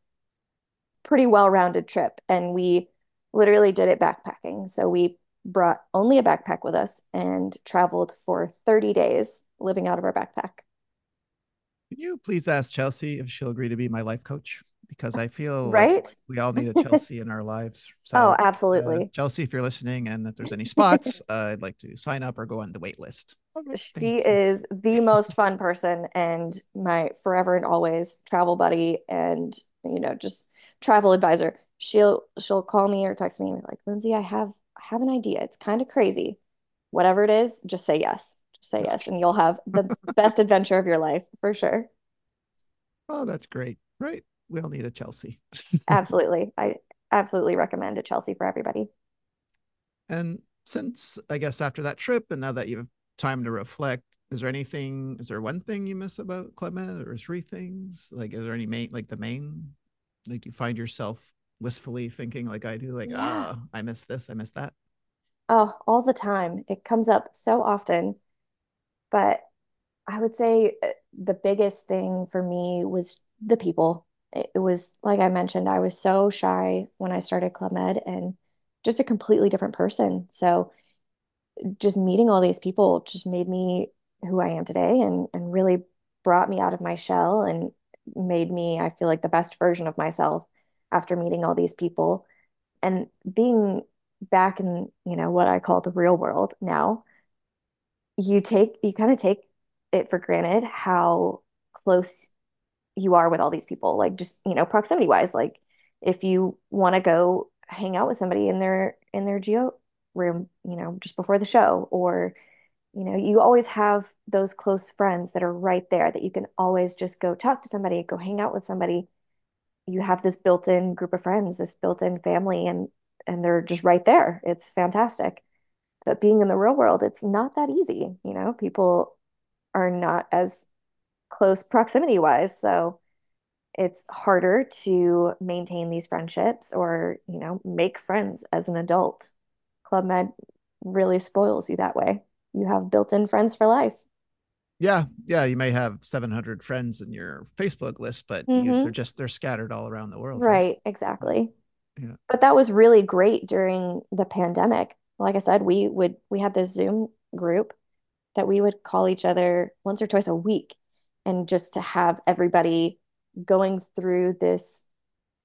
pretty well-rounded trip and we literally did it backpacking. So we brought only a backpack with us and traveled for 30 days living out of our backpack. Can you please ask Chelsea if she'll agree to be my life coach? Because I feel like Right? we all need a Chelsea in our lives. Oh, So, uh, absolutely. Chelsea, if you're listening, and if there's any spots, uh, I'd like to sign up or go on the wait list. She Thank you. is the most fun person and my forever and always travel buddy and you know just travel advisor. She'll she'll call me or text me and be like, Lindsey, I have I have an idea. It's kind of crazy. Whatever it is, just say yes. Say yes, and you'll have the best adventure of your life for sure. Oh, that's great. Right. We all need a Chelsea. absolutely. I absolutely recommend a Chelsea for everybody. And since I guess after that trip, and now that you have time to reflect, is there anything, is there one thing you miss about Med or three things? Like, is there any main, like the main, like you find yourself wistfully thinking like I do, like, ah, yeah. oh, I miss this, I miss that? Oh, all the time. It comes up so often. But I would say uh, the biggest thing for me was the people. It, was like I mentioned, I was so shy when I started Club Med and just a completely different person. So just meeting all these people just made me who I am today and and really brought me out of my shell and made me I feel like the best version of myself after meeting all these people and being back in you know what I call the real world now you take you kind of take it for granted how close you are with all these people like just you know proximity wise like if you want to go hang out with somebody in their in their GO room you know just before the show or you know you always have those close friends that are right there that you can always just go talk to somebody go hang out with somebody. You have this built-in group of friends this built-in family and and they're just right there. It's fantastic but being in the real world it's not that easy you know people are not as close proximity wise so it's harder to maintain these friendships or you know make friends as an adult club med really spoils you that way you have built-in friends for life yeah yeah you may have 700 friends in your facebook list but mm-hmm. you, they're just they're scattered all around the world right, right? exactly yeah. but that was really great during the pandemic like i said we would we had this zoom group that we would call each other once or twice a week and just to have everybody going through this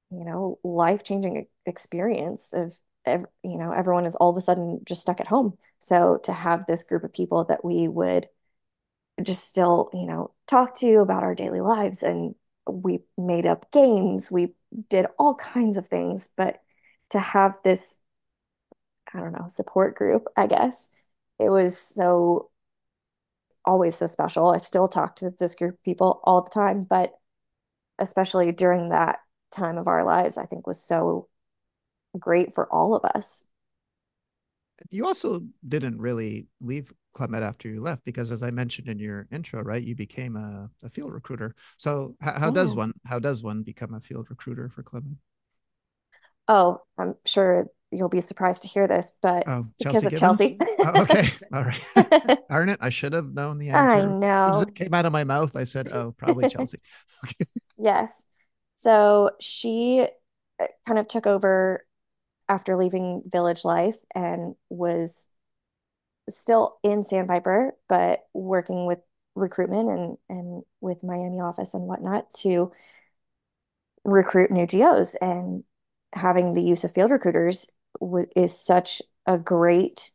you know life-changing experience of you know everyone is all of a sudden just stuck at home. So to have this group of people that we would just still you know talk to about our daily lives and we made up games we did all kinds of things but to have this i don't know support group i guess it was so always so special i still talk to this group of people all the time but especially during that time of our lives i think was so great for all of us. You also didn't really leave Club Med after you left because, as I mentioned in your intro, right, you became a, a field recruiter. So, how, how yeah. does mm-hmm. one how does one become a field recruiter for Club Med? Oh, I'm sure you'll be surprised to hear this, but oh, because of Chelsea. oh, okay, all right. Darn it! I should have known the answer. I know. It came out of my mouth. I said, "Oh, probably Chelsea." yes. So she uh, kind of took over after leaving Village Life and was still in Sandpiper, but working with recruitment and and with Miami office and whatnot to recruit new GOs and having the use of field recruiters is such a great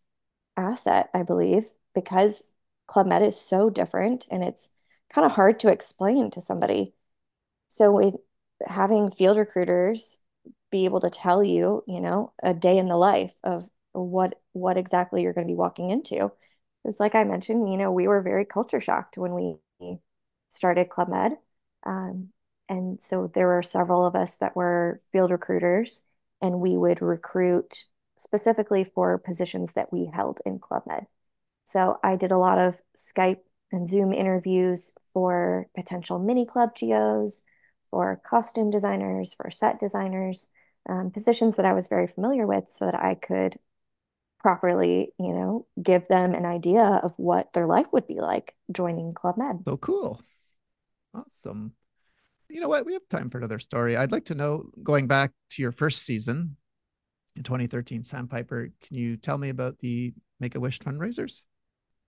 asset, I believe, because Club Med is so different and it's kind of hard to explain to somebody. So with having field recruiters be able to tell you, you know, a day in the life of what what exactly you're going to be walking into. Because, like I mentioned, you know, we were very culture shocked when we started Club Med, um, and so there were several of us that were field recruiters, and we would recruit specifically for positions that we held in Club Med. So I did a lot of Skype and Zoom interviews for potential mini club GOs, for costume designers, for set designers, um, positions that I was very familiar with so that I could properly, you know, give them an idea of what their life would be like joining Club Med. So cool. Awesome. You know what? We have time for another story. I'd like to know going back to your first season in 2013, Sandpiper, can you tell me about the Make a Wish fundraisers?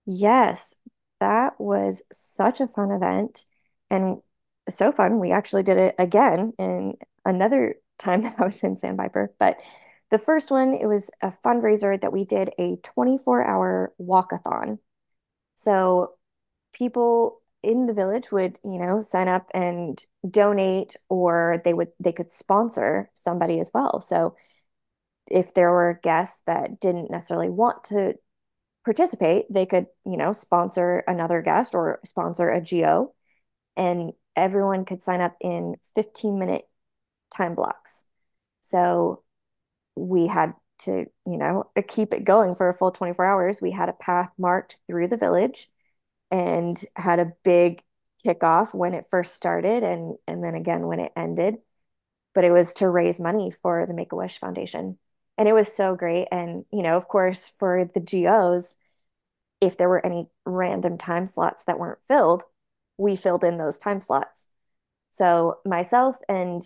Yes, that was such a fun event and so fun. We actually did it again in another time that I was in Sandpiper. But the first one, it was a fundraiser that we did a 24 hour walkathon. So people in the village would, you know, sign up and donate or they would they could sponsor somebody as well. So if there were guests that didn't necessarily want to participate, they could, you know, sponsor another guest or sponsor a GO and everyone could sign up in 15 minute time blocks. So we had to, you know, keep it going for a full 24 hours. We had a path marked through the village and had a big kickoff when it first started and and then again when it ended. But it was to raise money for the Make-A-Wish Foundation. And it was so great. And, you know, of course, for the GOs, if there were any random time slots that weren't filled, we filled in those time slots. So myself and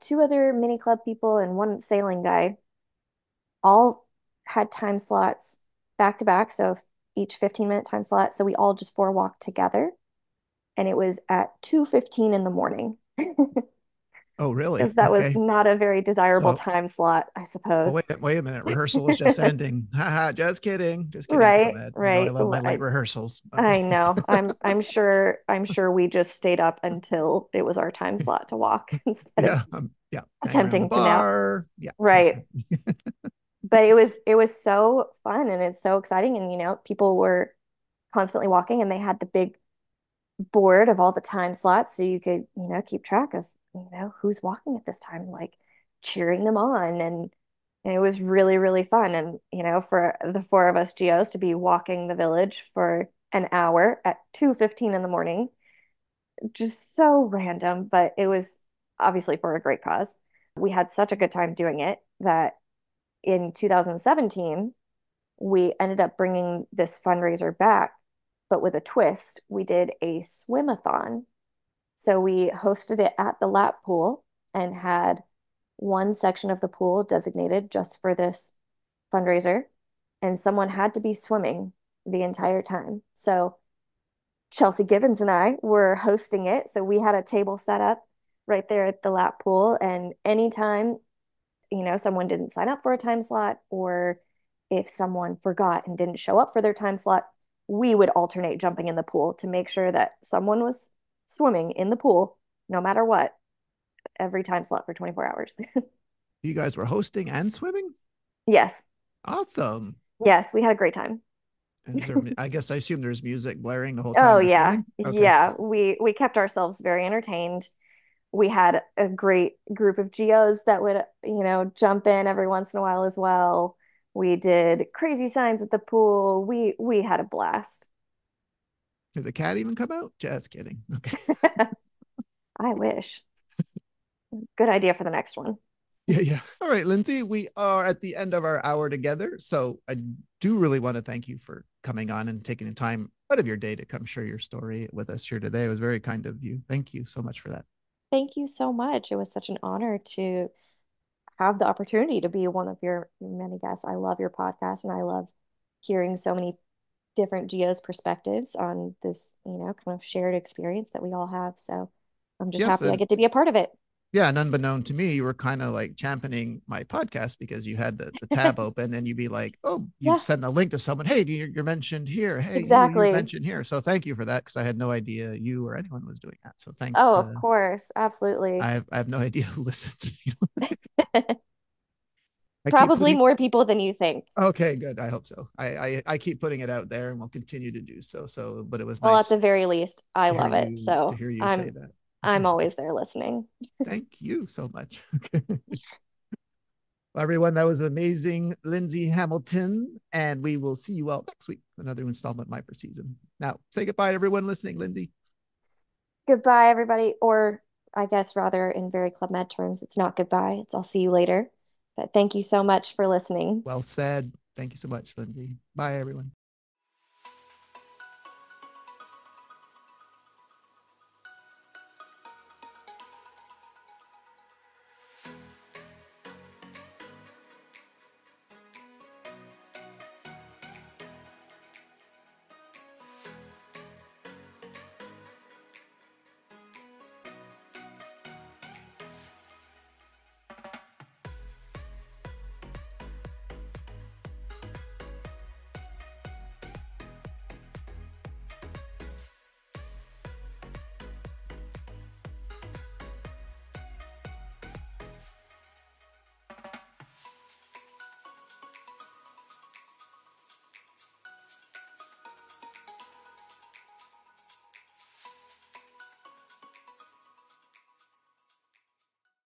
two other mini club people and one sailing guy all had time slots back to back. So each 15 minute time slot. So we all just four walked together. And it was at 2:15 in the morning. Oh, really? Because that Okay. was not a very desirable So- time slot, I Oh, suppose. wait, wait a minute. Rehearsal is just ending. Haha, just kidding. Just kidding. Right, Ahmed. You know right. I love my Well, I- late rehearsals. I know. I'm I'm sure I'm sure we just stayed up until it was our time slot to walk instead of Yeah. Um, yeah. attempting to bar. Yeah. Right. But it was it was so fun and it's so exciting and you know people were constantly walking and they had the big board of all the time slots so you could you know keep track of you know who's walking at this time like cheering them on and, and it was really really fun and you know for the four of us GOs to be walking the village for an hour at 2:15 in the morning just so random but it was obviously for a great cause. We had such a good time doing it that in 2017, we ended up bringing this fundraiser back, but with a twist. We did a swimathon. So we hosted it at the lap pool and had one section of the pool designated just for this fundraiser. And someone had to be swimming the entire time. So Chelsea Gibbons and I were hosting it. So we had a table set up right there at the lap pool. And anytime you know, someone didn't sign up for a time slot, or if someone forgot and didn't show up for their time slot, we would alternate jumping in the pool to make sure that someone was swimming in the pool no matter what every time slot for 24 hours. You guys were hosting and swimming? yes. Awesome. Yes, we had a great time. And there, I guess I assume there's music blaring the whole oh, time. Oh yeah. Okay. Yeah, we we kept ourselves very entertained. We had a great group of GOs that would, you know, jump in every once in a while as well. We did crazy signs at the pool. We we had a blast. Did the cat even come out? Just kidding. Okay. I wish. Good idea for the next one. Yeah, yeah. All right, Lindsey, we are at the end of our hour together. So I do really want to thank you for coming on and taking the time out of your day to come share your story with us here today. It was very kind of you. Thank you so much for that. Thank you so much. It was such an honor to have the opportunity to be one of your many guests. I love your podcast and I love hearing so many different GOs perspectives on this, you know, kind of shared experience that we all have. So I'm just Yes, happy I get to be a part of it. Yeah, and unbeknown to me, you were kind of like championing my podcast because you had the, the tab open and you'd be like, oh, you Yeah. send a link to someone. Hey, you're, you're mentioned here. Hey, you- Exactly. you're mentioned here. So thank you for that because I had no idea you or anyone was doing that. So thanks. Oh, of uh, course. Absolutely. I have, I have no idea who listens. I keep Probably putting- more people than you think. Okay, good. I hope so. I, I I keep putting it out there, and we'll continue to do so. So, but it was Well, nice at the very least, I to love it. you- So to hear you say I'm that. I'm always there listening. Thank you so much. well, everyone, that was amazing, Lindsey Hamilton, and we will see you all next week another installment of my first season. Now, say goodbye to everyone listening, Lindsey. Goodbye, everybody. Or I guess rather in very Club Med terms, it's not goodbye. It's I'll see you later. But thank you so much for listening. Well said. Thank you so much, Lindsey. Bye, everyone.